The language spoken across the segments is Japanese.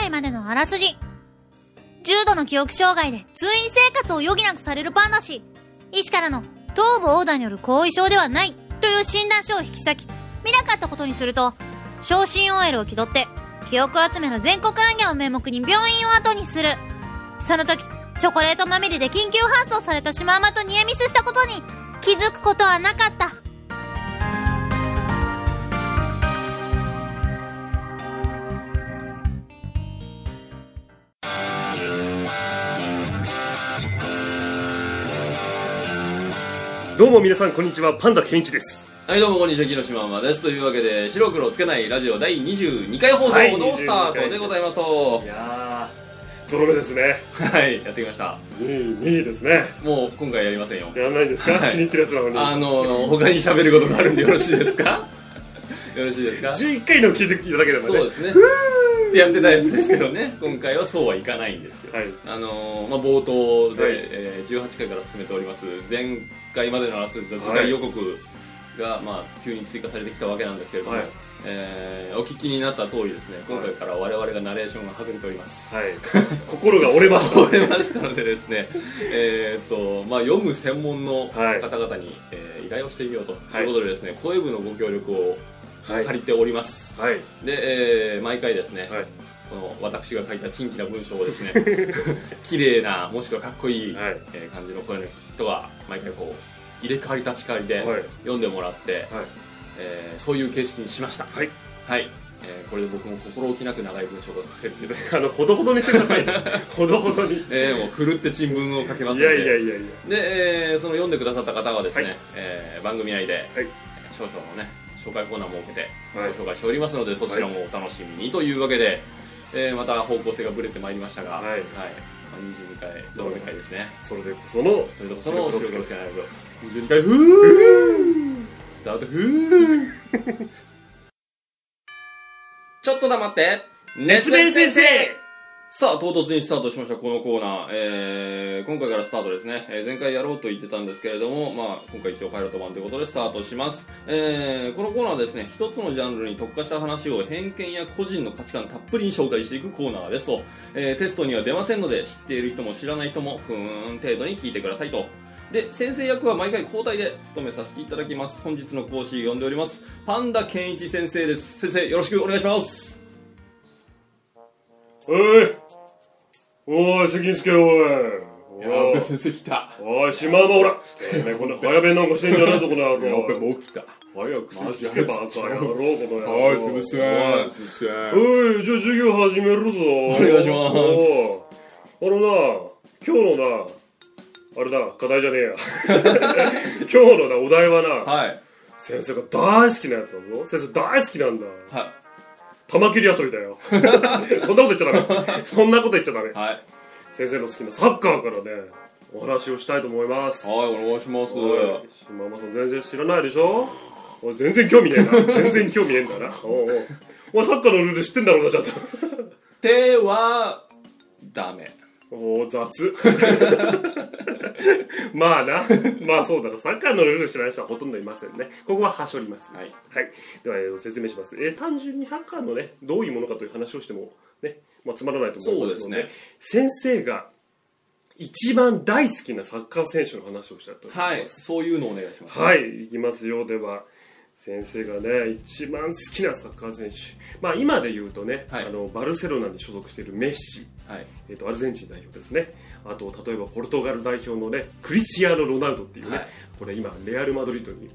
会までのあらすじ。重度の記憶障害で通院生活を余儀なくされるパンダ氏。医師からの頭部横断による後遺症ではないという診断書を引き裂き、見なかったことにすると、昇進 OL を気取って、記憶集めの全国暗記を名目に病院を後にする。その時、チョコレートまみれで緊急搬送されたシマウマとニアミスしたことに気づくことはなかった。どうも皆さんこんにちは。パンダケンイチです。はい、どうも、こんにちは、木下ママです。というわけで、白黒つけないラジオ第22回放送はいのスタートでございますと。い、やーゾロ目ですね。はい、やってきました。2位2位ですね。もう、今回やりませんよ。やらないですか、はい。気に入ってるやつなのに。あの、他に喋ることがあるんでよろしいですか？よろしいですか？11回の気づきだければね。そうですね。ってやってたやつですけどね、今回はそうはいかないんですよ。はい。あのーまあ、冒頭で、はい。えー18回から進めております。前回までのあらすじと次回予告が、まあ、急に追加されてきたわけなんですけれども、はい。えーお聞きになった通りですね今回から我々がナレーションが外れております、はい。心が折れました。折れましたのでですね、えーっとまあ、読む専門のはい。方々に、えー依頼をしてみようとはいいうことでですね、声部のご協力をはい借りております、はい。で、えー毎回ですね、はい。この私が書いた珍奇な文章をですね 綺麗なもしくはかっこいい、はい。えー感じの声の人は毎回こう入れ替わり立ち替わりではい。読んでもらって、はい。えーそういう形式にしました。はい。はい、えーこれで僕も心置きなく長い文章が書けるというあのほどほどにしてくださいね。ほどほどに。えーもうふるって珍文を書けますいのでやいやいやいや。で、えーその読んでくださった方はですね、はい。えー番組内で、はい。えー少々のね紹介コーナーも設けてはい。ご紹介しておりますので、そちらもお楽しみにというわけで、えーまた方向性がぶれてまいりましたが、はい。まあ、22回ゾロ目回ですね。それでこそのそれでこその白黒つけないと。22回ふー。スタートふー。ちょっと黙って。熱弁先生さあ、唐突にスタートしました、このコーナー。えー、今回からスタートですね。えー前回やろうと言ってたんですけれども、まあ、今回一応パイロット版ということでスタートします。えー、このコーナーはですね、一つのジャンルに特化した話を偏見や個人の価値観たっぷりに紹介していくコーナーですと。えー、テストには出ませんので、知っている人も知らない人も、ふーん程度に聞いてくださいと。で、先生役は毎回交代で務めさせていただきます。本日の講師呼んでおります。パンダ健一先生です。先生、よろしくお願いします。おい。おい責任つけよおいおい。先生来た。おいしまうまほら。お前この早弁なんかしてんじゃないぞこの野郎。もう来た。早く席つけば赤野郎この野郎。はい、すみません。すみません。おいじゃあ授業始めるぞ。お願いします。あのな今日のなあれだ課題じゃねえや。今日のなお題はな、はい。先生が大好きなやつだぞ。先生大好きなんだ。は玉切り遊びだよ。そんなこと言っちゃダメ。そんなこと言っちゃダメ。い。はい。先生の好きなサッカーからねお話をしたいと思います。はい、お願いします。島間さん全然知らないでしょ？全然興味ねえな。全然興味ねえんだな。おうおう。お前サッカーのルール知ってんだろうなちゃんと。手は、ダメ。おお雑。まあな。まあそうだろサッカーのルール知らない人はほとんどいませんね。ここははしょります。はい。はい、では、えー説明します、えー単純にサッカーのねどういうものかという話をしてもね、まあ、つまらないと思いますのでね。先生が一番大好きなサッカー選手の話をしたいと思います。はい、そういうのお願いします。はい、いきますよ。では、先生がね、一番好きなサッカー選手。まあ、今で言うとね、はいあの、バルセロナに所属しているメッシ、はい。えっと、アルゼンチン代表ですね。あと、例えば、ポルトガル代表のね、クリチアーノ・ロナウドっていうね、はいこれ今、レアル・マドリードに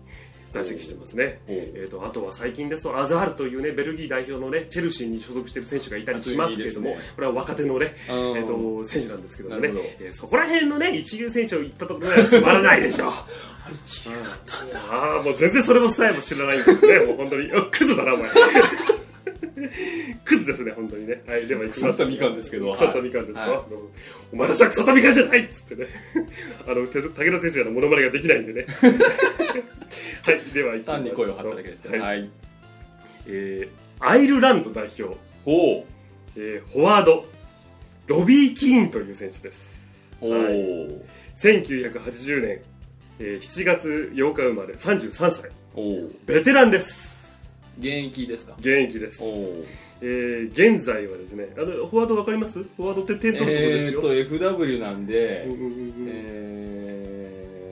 在籍してますね。えっと、あとは最近ですと、アザールというね、ベルギー代表のね、チェルシーに所属している選手がいたりしますけれども、ね。これは若手のね、えうんっと、選手なんですけどもねえーそこら辺のね、一流選手を言ったところではつまらないでしょう。ああもう全然それもさえも知らない。んですねもう本当にあクズだなお前。クズですね本当にね。はいでは腐ったみかんですけど腐ったみかんですか、はい。お前たちは腐ったみかんじゃないっつってね。あのて武田鉄矢のモノマネができないんでね はいでは行きましょう。単に声を張っただけですけど。はい。はい。えーアイルランド代表、おう。えーフォワード。ロビー・キーンという選手です。おはう。1980年、えー7月8日生まれ。33歳。おう。ベテランです。現役ですか？現役です。お、お。えー、現在はですねあのフォワードわかります？フォワードって点取るとこですよ、えーっと FW なんで、うんうんうんうん。えー、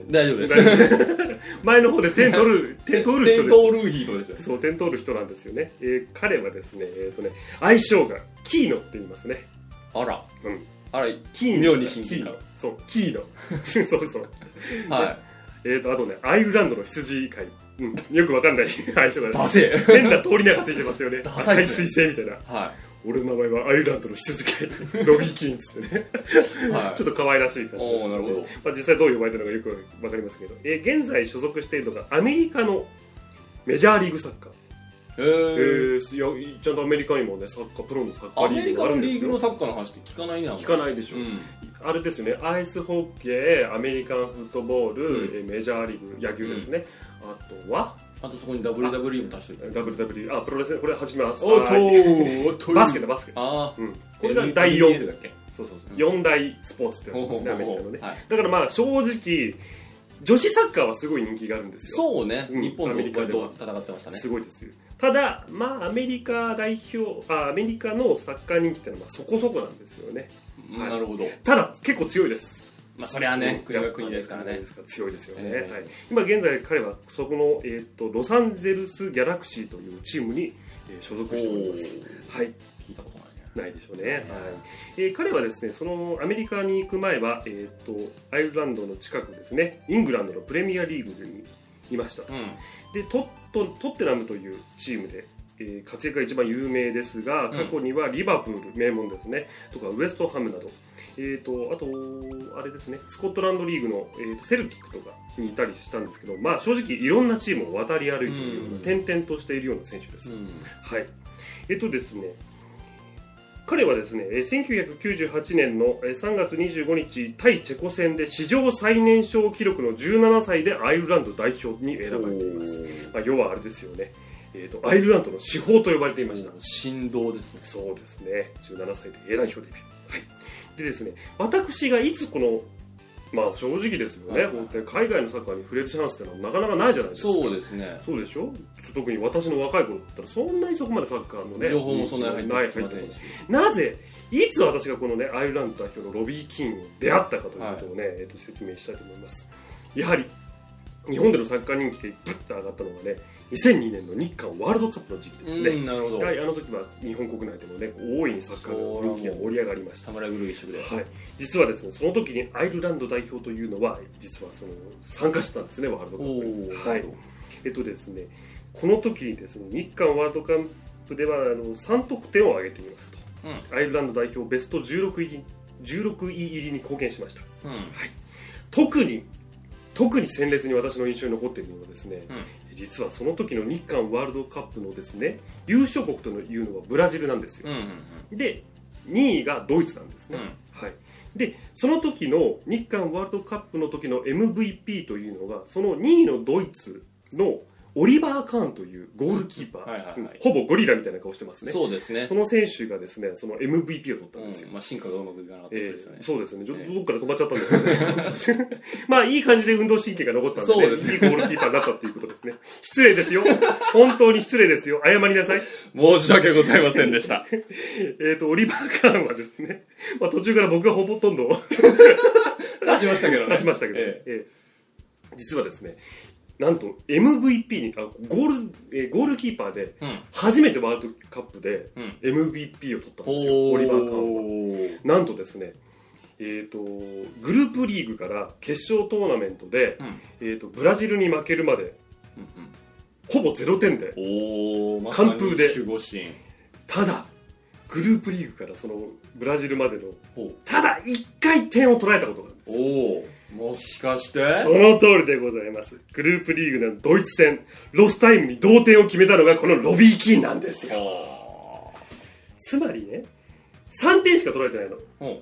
大丈夫です。前の方で点取る 点取る人です。テントールーヒートですよそう点取る人なんですよね、えー彼はですね,、えーとね愛称がキーノって言いますね。あら。うん。あらキーノ。妙に親近感。キーノ。そうキーノ。そうそう。はえーとあとねアイルランドの羊飼い、うん、よくわかんない。愛称がいダセ変な通り名がついてますよね。赤い彗星みたいな。は俺の名前はアイルランドの羊飼いロビーキーンっつってね。いはい。ちょっと可愛らしい感じです。おーなるほど。まあ、実際どう呼ばれてるのかよくわかりますけど、えー現在所属しているのがアメリカのメジャーリーグサッカー、ええーーいやちゃんとアメリカにもねサッカープロのサッカーリーアメリカグがあるんですのリーグのよサッカーの話って聞かないね聞かないでしょ、うん。あれですよね。アイスホッケーアメリカンフットボール、うん。えーメジャーリーグ野球ですね、あとはあとそこに WWE も足してる。WWE あプロレスねこれ始めます。おっとはい。ーおっとバスケだバスケ。あうん、あこれが第4だっけ？そうそうそう。うん。4大スポーツって言うんですねアメリカのね。はい。だからまあ正直女子サッカーはすごい人気があるんですよ。そうね。うん。日本とアメリカでは。と戦ってましたね。すごいですよ。ただまあアメリカ代表あアメリカのサッカー人気ってのはまあそこそこなんですよね。うんなるほど。ただ結構強いですまあそれはね国が国ですからね強いですよね、ええ。はい、今現在彼はそこの、えー、とロサンゼルス・ギャラクシーというチームに、えー所属しております。はい。聞いたことないねないでしょうね、はい。えー彼はですねそのアメリカに行く前は、えー、とアイルランドの近くですね。イングランドのプレミアリーグにいました。うん。でトットトッテナムというチームで、えー活躍が一番有名ですが過去にはリバプール名門ですね。とかウエストハムなど、えー、とあとあれですねスコットランドリーグの、えーとセルティックとかにいたりしたんですけど、まあ、正直いろんなチームを渡り歩いているような、うん。転々としているような選手です、うん。はい。えっとですね彼はですねえー1998年のえー3月25日対チェコ戦で史上最年少記録の17歳でアイルランド代表に選ばれています、まあ、要はあれですよね、えー、とアイルランドの司法と呼ばれていました、振動ですね。そうですね。17歳で A 代表デビュー。はいでですね私がいつこのまあ正直ですよね、はい。海外のサッカーに触れるチャンスってのはなかなかないじゃないですか。そうですね。そうでしょ？特に私の若い頃だったらそんなにそこまでサッカーのね情報もそんなに入ないってきませんし。なぜいつ私がこのねアイルランド代表のロビー・キーンに出会ったかということをね、えー、と説明したいと思います。やはり日本でのサッカー人気がブッと上がったのがね2002年の日韓ワールドカップの時期ですね、うんなるほど。やはりあの時は日本国内でもね大いにサッカーの人気が盛り上がりました。侍狂い一色ではい、実はですねその時にアイルランド代表というのは実はその参加してたんですねワールドカップに。はい。えっとですねこの時にですね日韓ワールドカップではあの3得点を挙げていますと、アイルランド代表ベスト16入り16位入りに貢献しました。うん。うん特に特に鮮烈に私の印象に残っているのはですね、うん実はその時の日韓ワールドカップのですね優勝国というのはブラジルなんですよ、うんうんで2位がドイツなんですね、はい、でその時の日韓ワールドカップの時の MVP というのがその2位のドイツのオリバー・カーンというゴールキーパー、はいはいはい。うんほぼゴリラみたいな顔してますね。そうですね。その選手がですねその MVP を取ったんですよ、うんまあ進化がうまくいかなかったえですよね。ーそうですね。ちょっとええどっから止まっちゃったんですけど、ね、まあいい感じで運動神経が残ったんで,、そうですねいいゴールキーパーになったっていうことですね。失礼ですよ。本当に失礼ですよ。謝りなさい。申し訳ございませんでした。えっ、とオリバー・カーンはですね、まあ、途中から僕がほとんど。出しましたけどね。出しましたけど、え。ええ。実はですねなんと MVP にあゴール、えーゴールキーパーで初めてワールドカップでうん。MVP を取ったんですよ、オリバー・カーンなんとですねえー、とグループリーグから決勝トーナメントで、うん。えー、とブラジルに負けるまでほぼ0点で完封で。ただグループリーグからそのブラジルまでのほただ1回点を取られたことがあるんですよもしかして？その通りでございます。グループリーグのドイツ戦ロスタイムに同点を決めたのがこのロビー・キーンなんですよ。はつまりね3点しか取られてないの。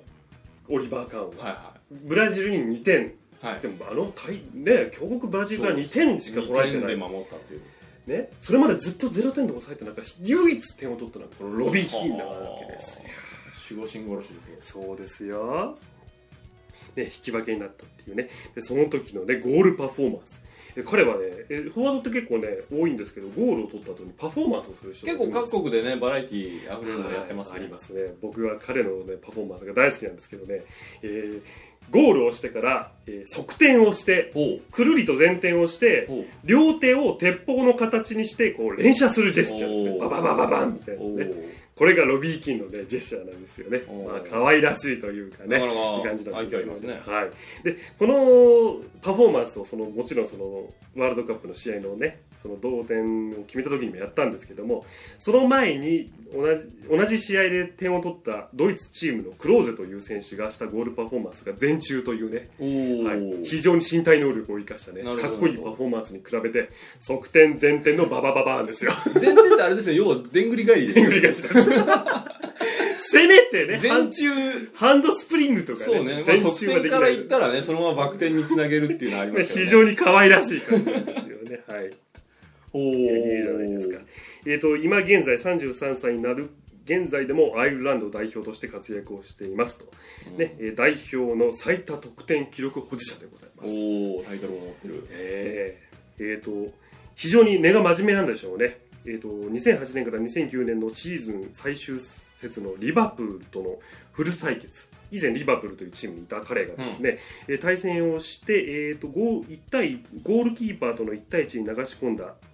オリバー・カーンは、うはいはブラジルに2点。いはい。でもあの大ね強国ブラジルから2点しか取られてない。守ったっていう。ね、それまでずっと0点で抑えてなかった唯一点を取ったのがこのロビー・キーンなわけですよ。守護神殺しですよ。そうですよ、ね、引き分けになったっていうね。でその時のねゴールパフォーマンス。で彼はねえフォワードって結構ね多いんですけどゴールを取った後にパフォーマンスをする人結構各国でねバラエティーあふれるのやってますね、はいありますね。僕は彼の、ね、パフォーマンスが大好きなんですけどね、えーゴールをしてから、えー側転をしてほくるりと前転をして両手を鉄砲の形にしてこう連射するジェスチャーですね。バババババンみたいなおねーこれがロビー・キンの、ね、ジェスチャーなんですよね。まあ可愛らしいというかねいい感じなんですよ愛嬌ありますね。はい、でこのパフォーマンスをそのもちろんそのワールドカップの試合のねその同点を決めた時にもやったんですけどもその前に同じ同じ試合で点を取ったドイツチームのクローゼという選手がしたゴールパフォーマンスが全中というねはい、非常に身体能力を生かしたねかっこいいパフォーマンスに比べて側転前転のババババーンですよ。前転ってあれですね要はでんぐり返りで繰り返しです。せめてね 前中。ハンドスプリングとかねそうね、まあ、前側中はできない。転からいったらねそのままバク転につなげるっていうのはありますよね。非常に可愛らしい感じなんですよね。はい。おいいじゃないですかえー、と今現在33歳になる現在でもアイルランド代表として活躍をしていますと、ねえー代表の最多得点記録保持者でございます。おおタイトルを持ってる。えー。えーと非常に根が真面目なんでしょうね、えー、と2008年から2009年のシーズン最終節のリバプールとのフル対決。以前リバプールというチームにいた彼がですね、えー対戦をして、えー、とゴー1対ゴールキーパーとの1対1に流し込んだ、えー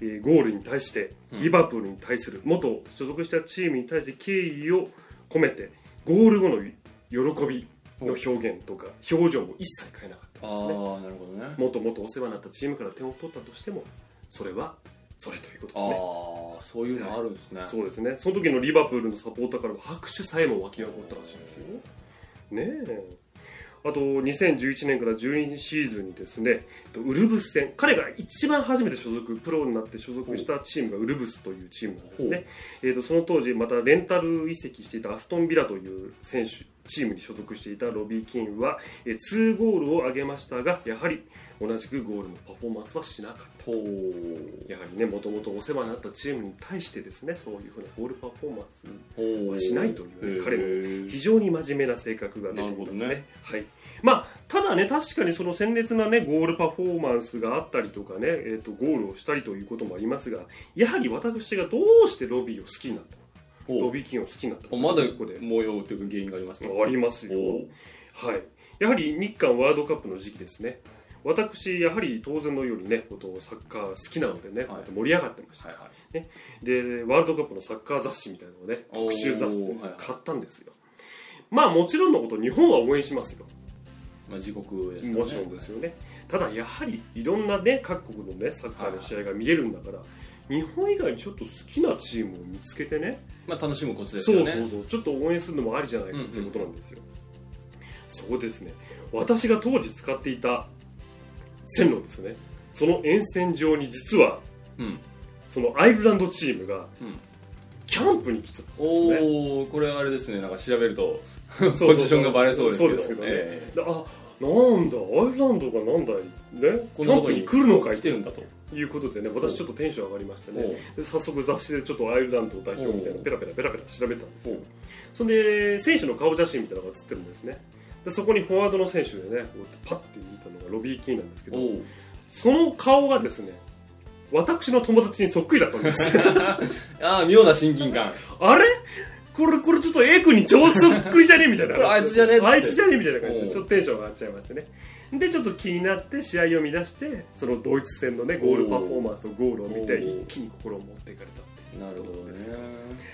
ゴールに対してうん。リバプールに対する元所属したチームに対して敬意を込めてゴール後の喜びの表現とか表情も一切変えなかったんですね。なるほどね。もっともっとお世話になったチームから点を取ったとしてもそれはそれということでね。ああそういうのあるんですね。そうですね。その時のリバプールのサポーターからは拍手さえも湧き起こったらしいですよ。ねえあと2011年から12シーズンにですねウルブス戦。彼が一番初めて所属プロになって所属したチームがウルブスというチームなんですね、えー、とその当時またレンタル移籍していたアストンビラという選手チームに所属していたロビー・キンは、えー2ゴールを挙げましたがやはり同じくゴールのパフォーマンスはしなかった。やはりねもともとお世話になったチームに対してですねそういうふうなゴールパフォーマンスはしないというね彼の非常に真面目な性格が出ていますね。ね。はい。まあ、ただね確かにその鮮烈な、ね、ゴールパフォーマンスがあったりとかね、えー、とゴールをしたりということもありますがやはり私がどうしてロビーを好きになったロビーキンを好きになったのか。まだここで。模様というか原因がありますか？ありますよ、おはい、やはり日韓ワールドカップの時期ですね私やはり当然のようにねことサッカー好きなのでね、はい。盛り上がってました、はいはい。でワールドカップのサッカー雑誌みたいなのをね特集雑誌はいはい。買ったんですよ、まあもちろんのこと日本は応援しますよ。まあ自国ですね。もちろんですよね。ただやはりいろんなね各国のねサッカーの試合が見れるんだから、日本以外にちょっと好きなチームを見つけてね。まあ楽しむコツですそうよね。そうそうちょっと応援するのもありじゃないかってことなんですよ、そこですね。私が当時使っていた線路ですね。その沿線上に実はうん。そのアイルランドチームがうん。キャンプに来てたんですね。おおこれあれですね。なんか調べるとポジションがバレそうですけど。ね、えであなんだアイルランドがなんだい？ねキャンプに来るのかい？来てるんだと。ということでね私ちょっとテンション上がりましてね。早速雑誌でちょっとアイルランド代表みたいなペラペラペラペラ調べたんですよ。それで選手の顔写真みたいなのが写ってるんですねでそこにフォワードの選手でねパッて見たのがロビー・キーなんですけどその顔がですね私の友達にそっくりだったんです。よ ああ妙な親近感。あれ？これこれちょっと A 君に超そっくりじゃね？みたいな。これあいつじゃね？っつってあいつじゃね？みたいな感じでちょっとテンション上がっちゃいましてね。でちょっと気になって試合を見出してそのドイツ戦のねゴールパフォーマンスとゴールを見て一気に心を持っていかれたっていう。なるほどね、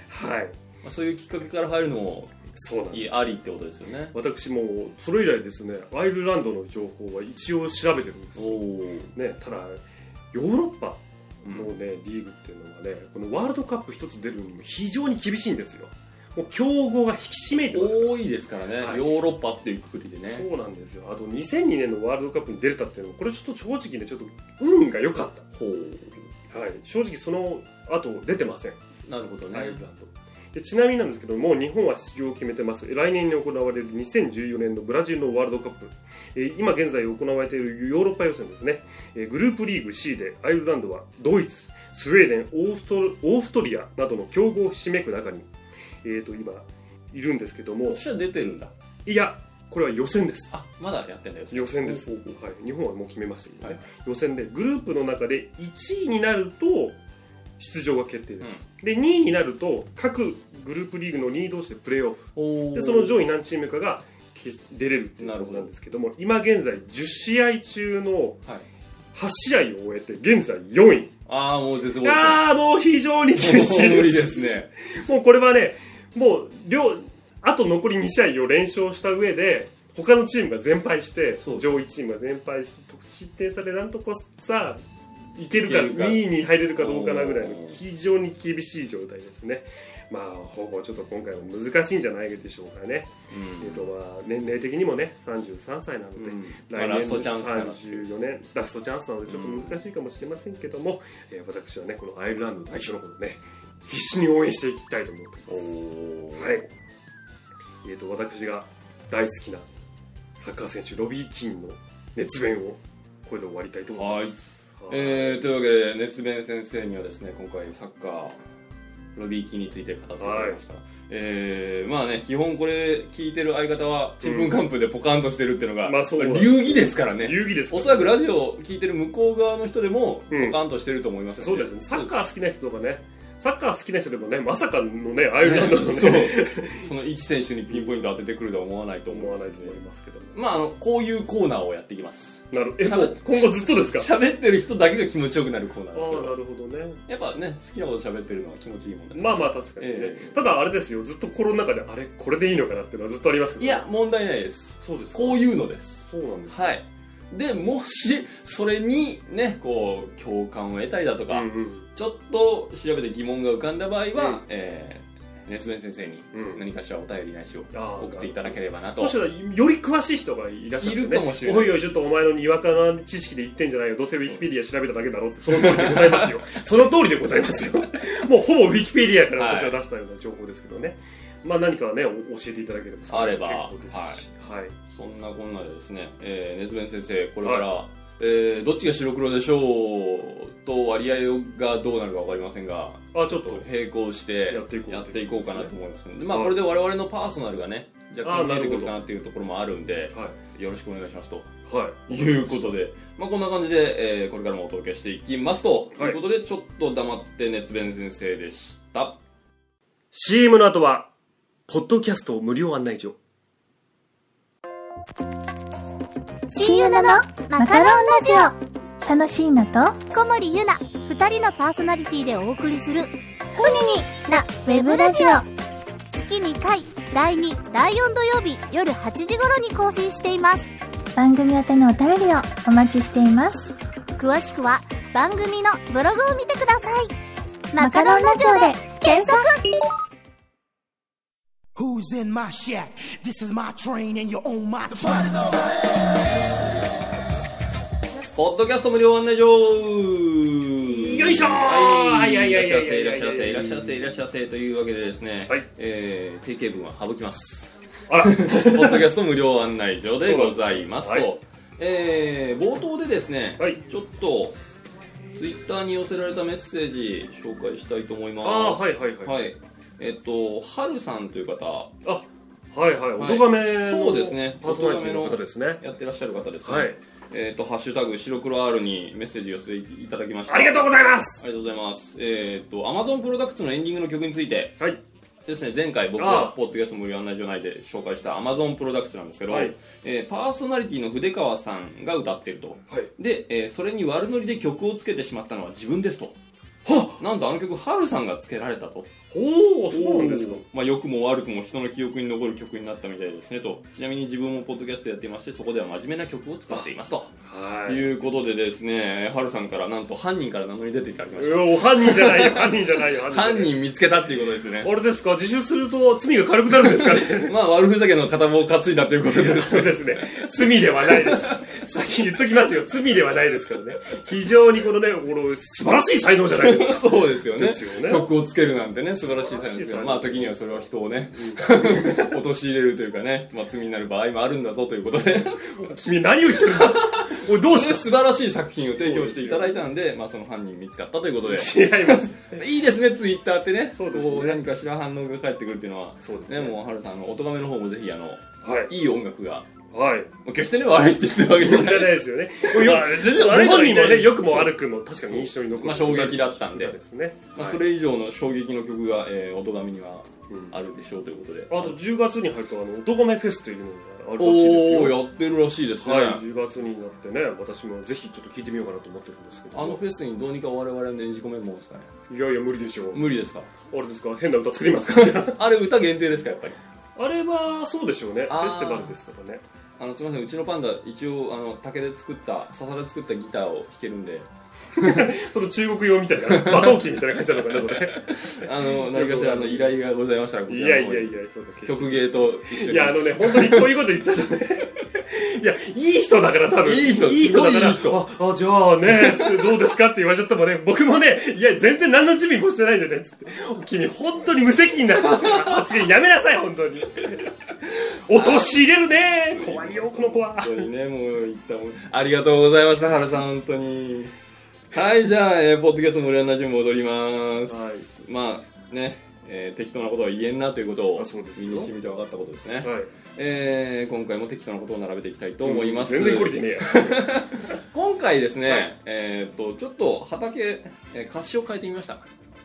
はい。まあ、そういうきっかけから入るのもそうなんです。いいありってことですよね。私もそれ以来ですねアイルランドの情報は一応調べてるんです。ね、ただヨーロッパの、ねリーグっていうのはねこのワールドカップ一つ出るにも非常に厳しいんですよ。もう強豪が引き締めいてますから。多いですからね、はい。ヨーロッパっていうくくりでね。そうなんですよ。あと2002年のワールドカップに出れたっていうのはこれちょっと正直ねちょっと運が良かっほた、はい、正直その後出てません、うなるほどね、アイルランドでちなみになんですけどもう日本は出場を決めてます。来年に行われる2014年のブラジルのワールドカップ、えー今現在行われているヨーロッパ予選ですね、えーグループリーグ C でアイルランドはドイツスウェーデンオーストオーストリアなどの強豪ひしめく中に、えー、と今いるんですけども。今年は出てるんだ。いやこれは予選です。あまだやってんだよ予選です、はい、日本はもう決めましたけどね、はい予選でグループの中で1位になると出場が決定です、で2位になると各グループリーグの2位同士でプレーオフ。うでその上位何チームかが決出れるっていうことなんですけども今現在10試合中のはい。8試合を終えて現在4位。ああもう絶望ですああもう非常に厳しいでですすね。もうこれはねもう両あと残り2試合を連勝した上で他のチームが全敗して上位チームが全敗して得失点差でなんとかさいけるかいけるか。2位に入れるかどうかなぐらいの非常に厳しい状態ですね。まあほぼちょっと今回は難しいんじゃないでしょうかね、えっとまあ年齢的にもね33歳なので、うん。まあ来年ラストチャンスかな34年ラストチャンスなのでちょっと難しいかもしれませんけども、えー私はねこのアイルランド代表のことね必死に応援していきたいと思っていおます。おはい。えー、と私が大好きなサッカー選手ロビー・キーンの熱弁をこれで終わりたいと思います。はいえー、というわけで熱弁先生にはですね今回サッカーロビーキーについて語っていただきました、えーまあね基本これ聞いてる相方はちんぷんかんぷんでポカンとしてるっていうのが、まあそうなんです流儀ですからね。流儀ですおそらくラジオを聞いてる向こう側の人でもうん。ポカンとしてると思いますそうですね。サッカーー好きな人とかねサッカー好きな人でもねまさかのねアイルランドのね。そう。その一選手にピンポイント当ててくるとは思わないと思思わいますのでないと思いますけども。まああのこういうコーナーをやっていきます。なるえ喋もう今後ずっとですか？喋ってる人だけが気持ちよくなるコーナーああなですけどるほどね。やっぱね好きなこと喋ってるのは気持ちいいもんですまあまあ確かにね、ええ。ただあれですよ。ずっと心の中であれこれでいいのかなっていうのはずっとありますけど。いや問題ないです。そうですか。こういうのです。そうなんですはいでもしそれにねこう共感を得たりだとか、うんうん。ちょっと調べて疑問が浮かんだ場合は、うん。えー、熱弁先生にうん。何かしらお便りないしを送っていただければなと。もしかしたらより詳しい人がいらっしゃって、ね、いるかもしれない。おいおいちょっとお前のにわかな知識で言ってんじゃないよ。どうせウィキペディア調べただけだろってその通りでございますよ。その通りでございますよ。もうほぼウィキペディアから私は出したような情報ですけどね、まあ何かねお教えていただければそあれば。結構ですし。はい、そんなこんなでですね、えー、熱弁先生これから、えーどっちが白黒でしょうと割合がどうなるか分かりませんがあちょっと。並行してやっていこうやっていこうかなと思いますので、まあ、はいこれで我々のパーソナルがね若干見えてくるかなっていうところもあるんではよろしくお願いしますと。いはい。いうことで、まあ、こんな感じで、えーこれからもお届けしていきますと。はい。いうことで、ちょっと黙って熱弁先生でした。CM の後はポッドキャスト無料案内所。CU ナのマカロンラジオ。佐野椎名と小森ゆな二人のパーソナリティでお送りするふにになウェブラジオ月2回第2第4土曜日夜8時頃に更新しています。番組宛てのお便りをお待ちしています。詳しくは番組のブログを見てください。マカロンラジオで検索 Who's in my shack? This is my train and you're on my track. ポッドキャスト無料案内所よいしょー。はい、はいらっしゃいはいませいらっしゃいませいらっしゃいませいらっしゃいませ。というわけでですね、はい。えー、定型文は省きます。あら。ポッドキャスト無料案内所でございますと、はい。えー冒頭でですね、はい。ちょっとツイッターに寄せられたメッセージ紹介したいと思います。あーはいはいはい。はいえっとはるさんという方。あはいはい。おとがめのそうですね。パーソナリティの方ですね。やってらっしゃる方ですね、はい。えっと「ハッシュタグ白黒 R」にメッセージを寄せていただきました。ありがとうございます。ありがとうございます。えっと Amazon プロダクツのエンディングの曲について。はい。ですね前回僕がポッドキャスト無料案内所内で紹介した Amazon プロダクツなんですけど、はい。えーパーソナリティの筆川さんが歌ってると。はい。で、えーそれに悪ノリで曲をつけてしまったのは自分ですと。はなんとあの曲ハルさんがつけられたと。ほうそうなんですか。まあ、良くも悪くも人の記憶に残る曲になったみたいですねと。ちなみに自分もポッドキャストやっていましてそこでは真面目な曲を作っていますと。はい。いうことでですねハルさんからなんと犯人から名乗り出ていただきましいやお犯人じゃないよ犯人じゃないよ犯人見つけたっていうことですね。あれですか自首すると罪が軽くなるんですかね。まあ悪ふざけの片棒を担いだということで。ですそうですね。罪ではないです先に言っときますよ。罪ではないですからね。非常にこのねこの素晴らしい才能じゃないですか。そうですよね。ですよね。曲をつけるなんてね素晴らしい才能ですよ素晴らしい才能。まあ時にはそれは人をね陥れるというかね、まあ、罪になる場合もあるんだぞということで。君何を言ってるんだ？おいどうしで 素晴らしい作品を提供していただいたんでまあ、その犯人見つかったということで。た違います。いいですねツイッターってね。そうですね。こう何かしら反応が返ってくるっていうのは。そうですね。もうハルさんあの音亀の方もぜひあのはい。いい音楽がはい。決してね悪いって言ってるわけじゃない。ですよね。まあ全然悪い本人もね良くも悪くも確かに印象に残るまあ衝撃だったんで。歌ですね。まあ、はい。それ以上の衝撃の曲が、えー、音亀にはうん。あるでしょうということで、あと10月に入るとあの音亀フェスというのがあるらしいですよ。やってるらしいですね、はい、10月になってね私もぜひちょっと聞いてみようかなと思ってるんですけど。あのフェスにどうにか我々ねじ込めるもんですかね。いやいや無理でしょう。無理ですか？あれですか？変な歌作りますか？あ。れ歌限定ですかやっぱり？ああれはそうでしょうね。フェスティバルですからねあのすみませんうちのパンダ一応あの竹で作った笹で作ったギターを弾けるんで その中国用みたいな馬頭琴みたいな感じなのかなそれ。あの何かしらあの依頼がございましたらこいやいやいやそうだ曲芸と一緒に。いやあのね本当にこういうこと言っちゃうとね いやいい人だから多分。いい人いい人だからああじゃあねどうですかって言われちゃったもんね。僕もねいや全然何の準備もしてないんでねつって。君本当に無責任なんですよ。発言やめなさい本当に。落とし入れるね怖いよこの子は。本当にねもう言ったもん。ありがとうございました原さん本当にはいじゃあ、えーポッドキャストの森山ラジオ戻ります、はい。まあね、えー適当なことは言えんなということを身に染みて分かったことですね、はい。えー今回も適当なことを並べていきたいと思います、全然懲りてねえや。今回ですね、はい。えーっとちょっと畑、えー、歌詞を変えてみました。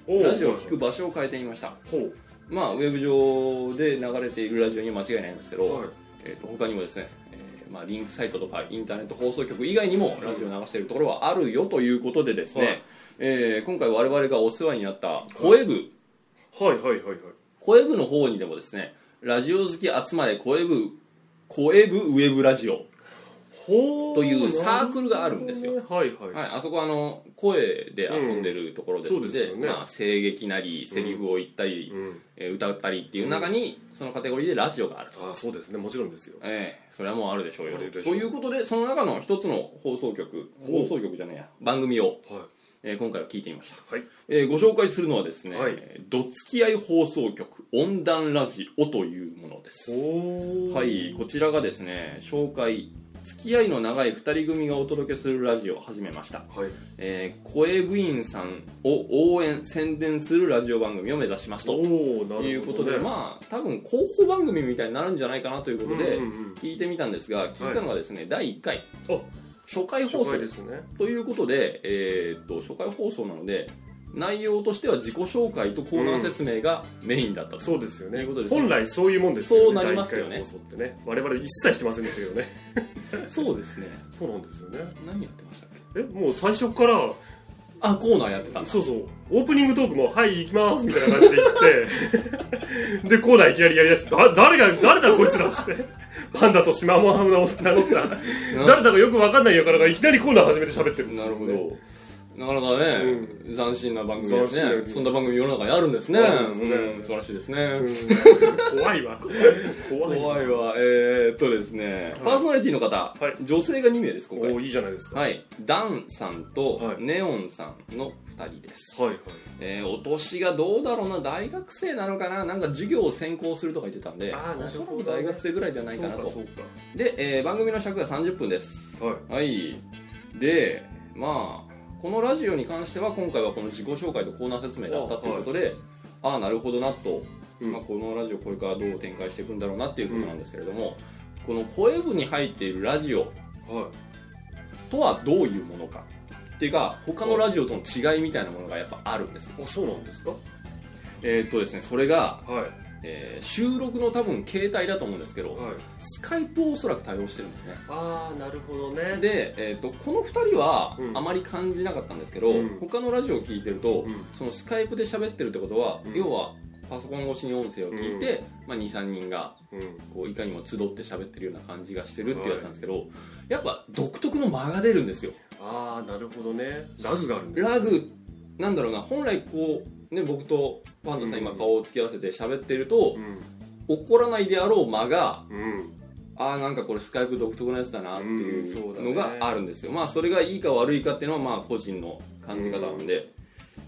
ラジオを聞く場所を変えてみました。ほう。まあウェブ上で流れているラジオには間違いないんですけど、はい。えー、と他にもですね、えーまあ、リンクサイトとかインターネット放送局以外にもラジオを流しているところはあるよということでですね、はいえー今回我々がお世話になった声部、はいはいはいはい。声部の方にでもですねラジオ好き集まれ声部声部ウェブラジオ。ほというサークルがあるんですよ。はいはい、はい、あそこはあの声で遊んでるところですので,、うん。でね。まあ、声劇なりセリフを言ったり、うん。えー歌ったりっていう中に、そのカテゴリーでラジオがあると、あそうですね。もちろんですよ。ええそれはもうあるでしょうよ。ということでその中の一つの放送局放送局じゃないや番組を、はい。えー今回は聞いてみました、はい。えーご紹介するのはですねはい「どつきあい放送局温暖ラジオ」というものです。おはいこちらがですね紹介付き合いの長い2人組がお届けするラジオを始めました。はい。えー声部員さんを応援宣伝するラジオ番組を目指しますということで、まあ多分広報番組みたいになるんじゃないかなということで聞いてみたんですが聞いたのがですね、第1回。あ初回放送。初回ですね。ということで、えーっと初回放送なので内容としては自己紹介とコーナー説明がメインだったと、そうですよね。ということですね。本来そういうもんですよね。そうなりますよね。第一回放送ってね。我々一切してませんでしたけどね。そうですね。そうなんですよね。何やってましたっけ？えもう最初からあコーナーやってたそうそう。オープニングトークも「はい行きます」みたいな感じで言って。でコーナーいきなりやりだしてだ誰が誰だこいつらっつって。パンダとシマモハムを名乗った。誰だかよく分かんないやからがいきなりコーナー始めて喋ってる。なるほどなかなかね、斬新な番組ですね。そんな番組世の中にあるんですね。すね。うん。素晴らしいですね、うん。怖いわ。怖い。怖いわ。えー、っとですね、パーソナリティの方、はい。女性が2名です今回。おおいいじゃないですか。はい。ダンさんとはい。ネオンさんの2人です、はいはい。えーお年がどうだろうな大学生なのかな？なんか授業を専攻するとか言ってたんであーなるほどね。おそらく大学生ぐらいじゃないかなと。で、えー番組の尺が30分です。かはい。はい。でまあこのラジオに関しては今回はこの自己紹介とコーナー説明だったということでああなるほどなと、うん。まあ、このラジオこれからどう展開していくんだろうなっていうことなんですけれども、この声部に入っているラジオはい。とはどういうものか。っていうか他のラジオとの違いみたいなものがやっぱあるんですよ。あそうなんですか？えーっとですねそれが、はいえー収録の多分携帯だと思うんですけど、はい。スカイプをおそらく対応してるんですね。ああなるほどね。で、えー、とこの2人はうん。あまり感じなかったんですけど、うん。他のラジオを聞いてると、うん。そのスカイプで喋ってるってことは、うん。要はパソコン越しに音声を聞いて、まあ、23人がうん。こういかにも集って喋ってるような感じがしてるっていうやつなんですけど、やっぱ独特の間が出るんですよ。ああなるほどね。ラグがあるんですラグ。なんだろうな本来こう、ね、僕とパンダさんうん。今顔を突き合わせて喋ってると、うん。怒らないであろう間がうん。ああなんかこれスカイプ独特なやつだなっていうのがあるんですよ、まあそれがいいか悪いかっていうのはまあ個人の感じ方なんで、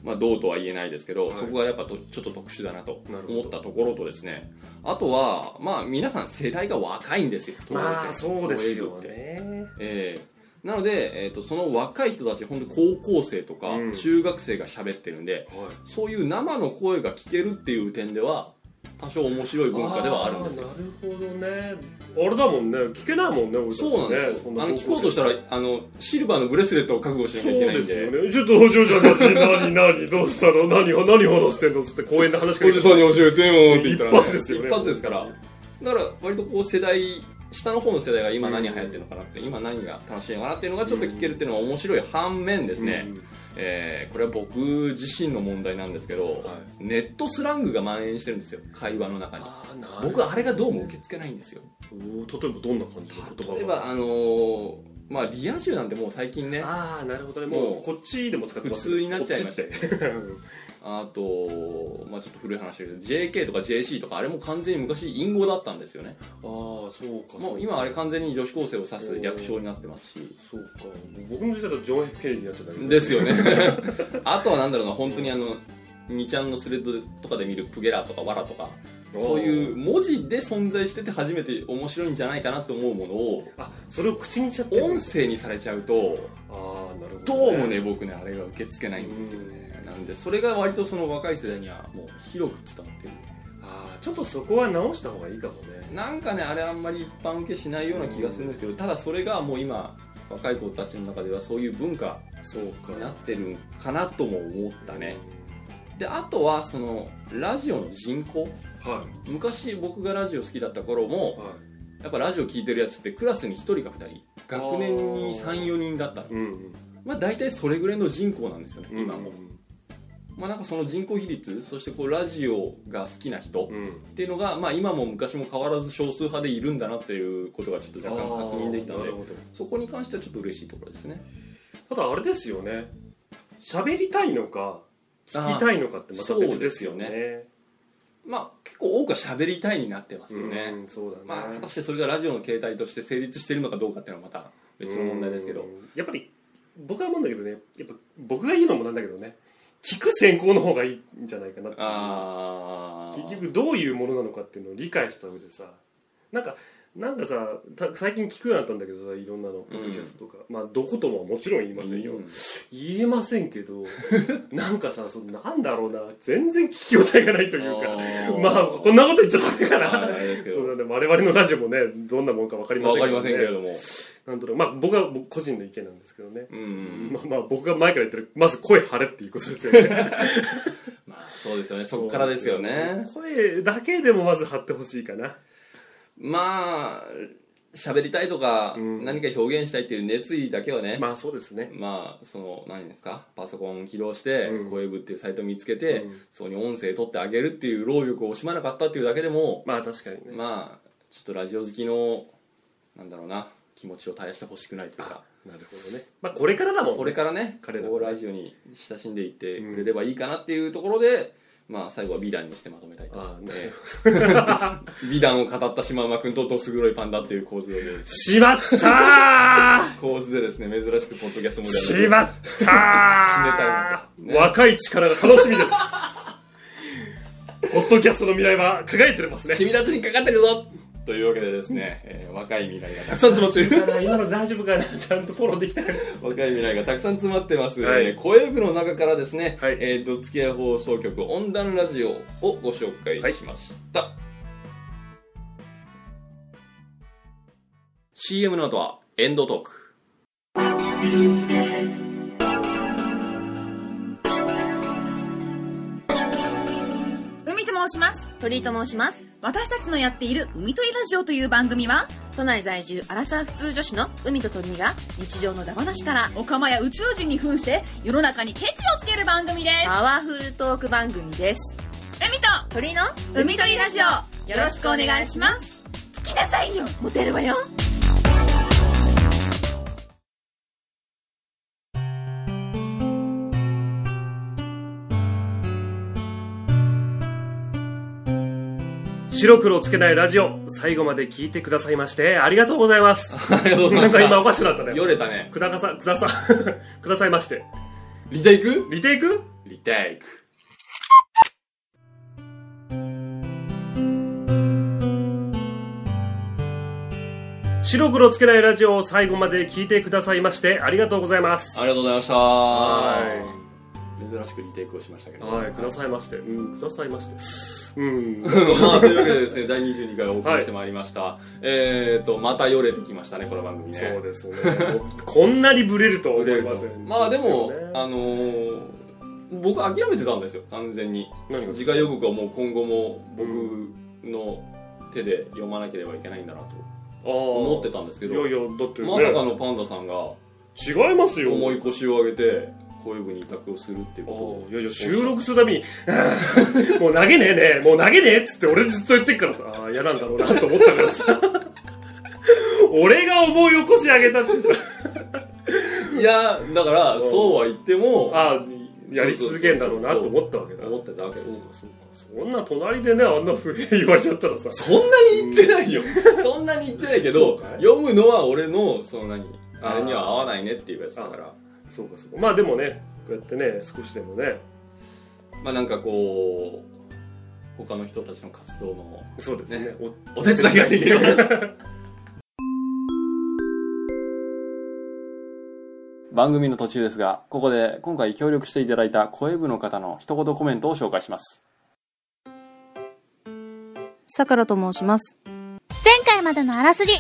まあどうとは言えないですけど、はい。そこがやっぱとちょっと特殊だなと思ったところとですね。あとはまあ皆さん世代が若いんですよ。まあそうですよね。えなので、えー、とその若い人たち本当に高校生とかうん。中学生が喋ってるんで、はい。そういう生の声が聞けるっていう点では多少面白い文化ではあるんですよ。なるほどね。あれだもんね。聞けないもんねね。そうなんですよ、あの聞こうとしたらあのシルバーのブレスレットを覚悟しなきそうゃいけないんで。ですよねちょっとお嬢ちゃんたち何何どうしたの？何を何話してんの？つって公園で話しかけて。教えてよって言ったら、ね、一発ですよね。一発ですから。だから割とこう世代下の方の世代が今何流行ってるのかなって、今何が楽しいのかなっていうのがちょっと聞けるっていうのは面白い反面ですね、うん。えーこれは僕自身の問題なんですけど、はネットスラングが蔓延してるんですよ。会話の中に。僕あれがどうも受け付けないんですよ例えばど。んな感じの言葉が例えばあのーまあリア充なんてもう最近ね。ああなるほどね。もう。こっちでも使ってます普通になっちゃいました あと、まあ、ちょっと古い話だけど JK とか JC とかあれも完全に昔隠語だったんですよね。ああそうかもう今あれ完全に女子高生を指す略称になってますし。そうか。僕の時代だとジョン・ F・ ケネディになっちゃったけどですよね。あとはなんだろうな本当にあの2ちゃんのスレッドとかで見るプゲラとかワラとかそういう文字で存在してて初めて面白いんじゃないかなと思うものをあそれを口にしちゃってる。音声にされちゃうとああなるほど、どうもね僕ねあれが受け付けないんですよね。なんでそれが割とその若い世代にはもう広く伝わってる。ああちょっとそこは直した方がいいかもね。なんかねあれあんまり一般受けしないような気がするんですけどただそれがもう今若い子たちの中ではそういう文化になってるかなとも思ったね。であとはそのラジオの人口は昔僕がラジオ好きだった頃いもはやっぱラジオ聞いてるやつってクラスに1人か2人学年に34人だったまあ大体それぐらいの人口なんですよねうん今も、まあなんかその人口比率そしてこうラジオが好きな人うん。っていうのが、まあ、今も昔も変わらず少数派でいるんだなっていうことがちょっと若干確認できたのでそこに関してはちょっと嬉しいところですね。ただあれですよね。喋りたいのか聞きたいのかってまた別ですよねまあ結構多くは喋りたいになってますよね、うんそうだね。まあ果たしてそれがラジオの形態として成立しているのかどうかっていうのはまた別の問題ですけど。うん。やっぱり僕は思うんだけどね。やっぱ僕が言うのもなんだけどね。聞く先行の方がいいんじゃないかなって結局どういうものなのかっていうのを理解した上でさ。なんかなんかさた最近聞くようになったんだけどさいろんなのポッドキャストとか、まあどことももちろん言いませんよ、うん。言えませんけど なんかさそのなんだろうな全然聞き応えがないというか。まあこんなこと言っちゃダメかな、はいあれですけど。そうだね我々のラジオもねどんなもんか分かりませんわかりませんけれどども。なんとなくまあ僕は僕個人の意見なんですけどね、うんまあまあ僕が前から言ってるまず声張れっていうことですよね。まあ そうですよね。そっからですよね。声だけでもまず張ってほしいかなまあ喋りたいとか、うん。何か表現したいっていう熱意だけはね、まあそうですね。まあその何ですか？パソコン起動して、うん。声部っていうサイトを見つけて、うん。そこに音声取ってあげるっていう労力を惜しまなかったっていうだけでも、まあ確かにね、まあちょっとラジオ好きのなんだろうな気持ちを絶やしてほしくないというか。なるほどね。まあこれからだもんね。これからね彼らもこうラジオに親しんでいってくれればいいかなっていうところで、まあ最後は美談にしてまとめたいと。ああなえるえ 美談を語った島馬君とどす黒いパンダっていう構図でしまった構図でですね珍しくポッドキャストー盛り上がしまったね。若い力が楽しみです。ポッドキャストの未来は輝いてますね。君たちにかかってるぞというわけでですね、えー若い未来がたくさん。詰まっている。今の大丈夫かな？ちゃんとフォローできたかな。若い未来がたくさん詰まってます、はい。えー声部の中からですね、はい。えー、どつきや放送局温暖ラジオをご紹介しました、CM の後はエンドトーク。海と申します。鳥居と申します私たちのやっている海鳥ラジオという番組は都内在住アラサー普通女子の海と鳥居が日常のダ話からオカマや宇宙人に扮して世の中にケチをつける番組です。パワフルトーク番組です。海と鳥居の海鳥ラジオ。よろしくお願いします。聞きなさいよ。モテるわよ白黒つけないラジオ。最後まで聞いてくださいましてありがとうございます。ありがとうございました。なんか今おかしくなったね。よれたね。くだかさくださ くださいまして。リテイク？リテイク？リテイク。白黒つけないラジオを最後まで聞いてくださいましてありがとうございます。ありがとうございました。は珍しくリテイクをしましたけど。はいくださいまして。うんくださいまして。うん。まあ、というわけでですね、第22回お送りしてまいりました。えーと、またよれてきましたね、この番組ね。そうですね こんなにブレるとは思いませんまあでも、あのー僕諦めてたんですよ、完全に。次回予告はもう今後も僕の手で読まなければいけないんだなと思思ってたんですけど、いやいやだって、ね、まさかのパンダさんが違いますよ。重い腰を上げて、こういうふうに委託をするっていうことを。いやいや収録するたびに「あ ーもう投げねえねもう投げねえ」っつって俺ずっと言ってっからさ。ああ嫌なんだろうなと思ったからさ。俺が思い起こし上げたってさ。いや、だから、ん。そうは言っても、ああやり続けんだろうなと思ったわけだ。思ってたわけですよ。そんな隣でねあんなふうに言われちゃったらさ。そんなに言ってないよ。そんなに言ってないけど読むのは俺のその何あれには合わないねっていうやつだからそうかそうかまあでもねこうやってね少しでもねまあなんかこう他の人たちの活動のそうですねねおお手伝いができる 番組の途中ですがここで今回協力していただいた声部の方の一言コメントを紹介しますさくらと申します。前回までのあらすじ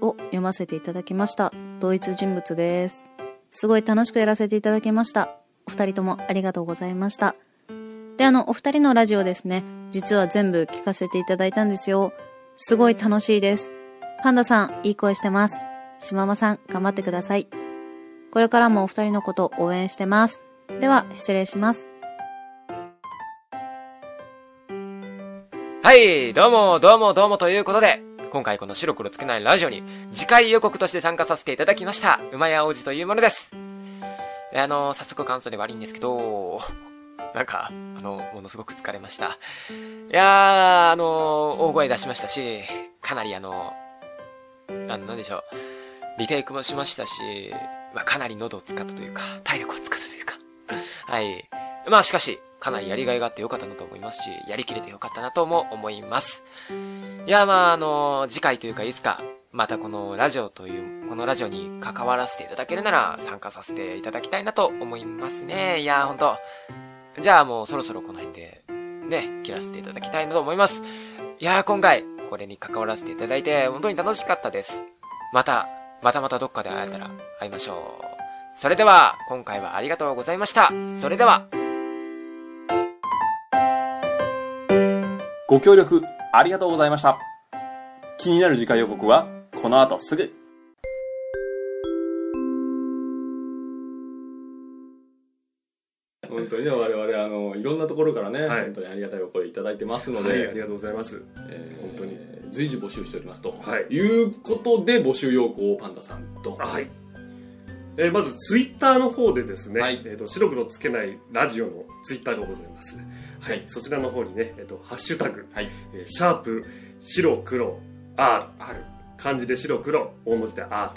を読ませていただきました。同一人物です。すごい楽しくやらせていただきました。お二人ともありがとうございました。で、あの、お二人のラジオですね、実は全部聞かせていただいたんですよ。すごい楽しいです。パンダさん、いい声してます。しままさん、頑張ってください。これからもお二人のこと応援してます。では、失礼します。はい、どうも、どうも、どうもということで、今回この白黒つけないラジオに、次回予告として参加させていただきました、馬屋王子というものです。であの、早速感想で悪いんですけど、なんか、あの、ものすごく疲れました。いやー、あの、大声出しましたし、かなりあの、あの、なんでしょう、リテイクもしましたし、まあ、かなり喉を使ったというか、体力を使ったというか、はい。まあしかし、かなりやりがいがあってよかったなと思いますし、やりきれてよかったなとも思います。いや、まああの、次回というかいつか、またこのラジオという、このラジオに関わらせていただけるなら参加させていただきたいなと思いますね。いや、ほんと。じゃあもうそろそろこの辺で、ね、切らせていただきたいなと思います。いや、今回、これに関わらせていただいて、本当に楽しかったです。また、またまたどっかで会えたら会いましょう。それでは、今回はありがとうございました。それでは、ご協力ありがとうございました。気になる次回予告はこの後すぐ。本当にね我々あのいろんなところからね、はい。本当にありがたいお声いただいてますので、はいありがとうございます。えー本当に随時募集しておりますと、はい。い、うことで募集要項をパンダさんとはい。えーまずツイッターの方でですね、はい。えー、と白黒つけないラジオのツイッターがございます、はい。はいそちらの方にね、えー、とハッシュタグ、はい。えーシャープ白黒 R ある漢字で白黒大文字で R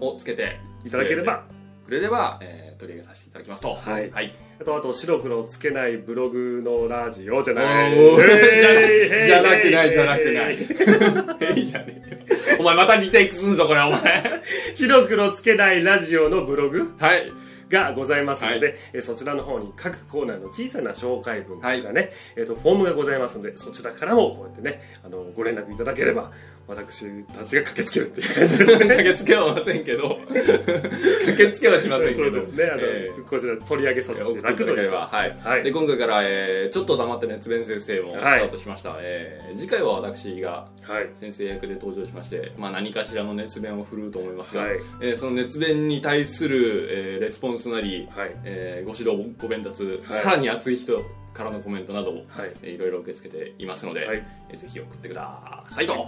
をつけていただければ。くれれば、えー取り上げさせていただきますと。はい。はい、あとあと白黒つけないブログのラジオじゃない。えー。じゃなくないえー。じゃなくない。いいじゃねえお前またリテイクすんぞこれお前。白黒つけないラジオのブログ？はいがございますので、はい。えーそちらの方に各コーナーの小さな紹介文がね、えー、とフォームがございますのでそちらからもこうやってねあのご連絡いただければ私たちが駆けつけるっていう感じですね。駆けつけはませんけど。駆けつけはしませんけど。そうですね。あの、えーこちら取り上げさせてい送ただくといはい。はい。で今回から、えーちょっと黙って熱弁先生もスタはいートしました、えー次回は私がはい。先生役で登場しまして、まあ、何かしらの熱弁を振るうと思いますが、はい。えーその熱弁に対する、えーレスポンスなり、はい。えーご指導ご鞭達、はい。さらに熱い人からのコメントなどを、はい。えーいろいろ受け付けていますので、はい。えーぜひ送ってくださいと。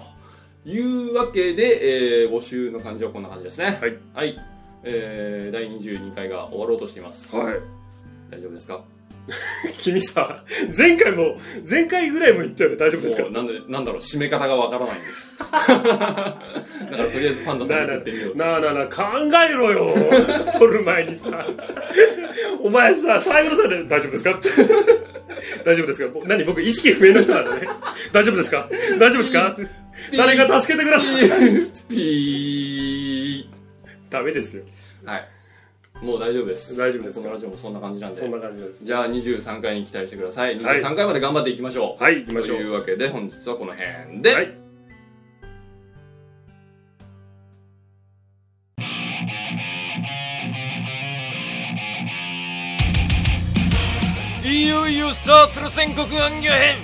いうわけで、えー募集の感じはこんな感じですね。はい、えー第22回が終わろうとしています、はい。大丈夫ですか？君さ前回も前回ぐらいも言ったよね。大丈夫ですか？もうなんでなんだろう締め方がわからないんです。だからとりあえずパンダさんに振ってみようなあなあなあ考えろよ。撮る前にさ。お前さ最後のさで大丈夫ですか？大丈夫ですか？ぼ何僕意識不明の人なのね。大丈夫ですか？大丈夫ですか？誰か助けてください。ピダメですよ。ーはいもう大丈夫です。大丈夫ですか？このラジオもそんな感じなんで。そんな感じです。じゃあ23回に期待してください。はい。23回まで頑張っていきましょう。はい行きましょう。というわけで本日はこの辺で、はい。いよいよスタートする戦国暗魚編。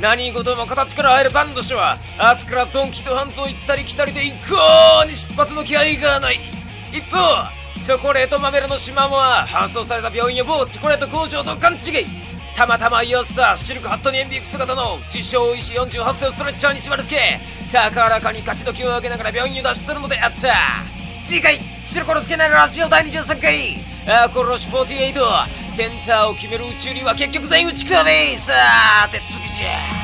何事も形から入るバンド氏は明日からドンキとハンズを行ったり来たりで一向に出発の気合がない。一方チョコレートマメラの島もは搬送された病院や某チョコレート工場と勘違い。たまたまイヤースターシルクハットにエンビーク姿の自称医師48世をストレッチャーに縛り付け高らかに勝ち時を上げながら病院を脱出するのであった。次回白黒つけないラジオ第23回。アコロシ48センターを決める宇宙には結局全員打ち込めさあて次じゃ。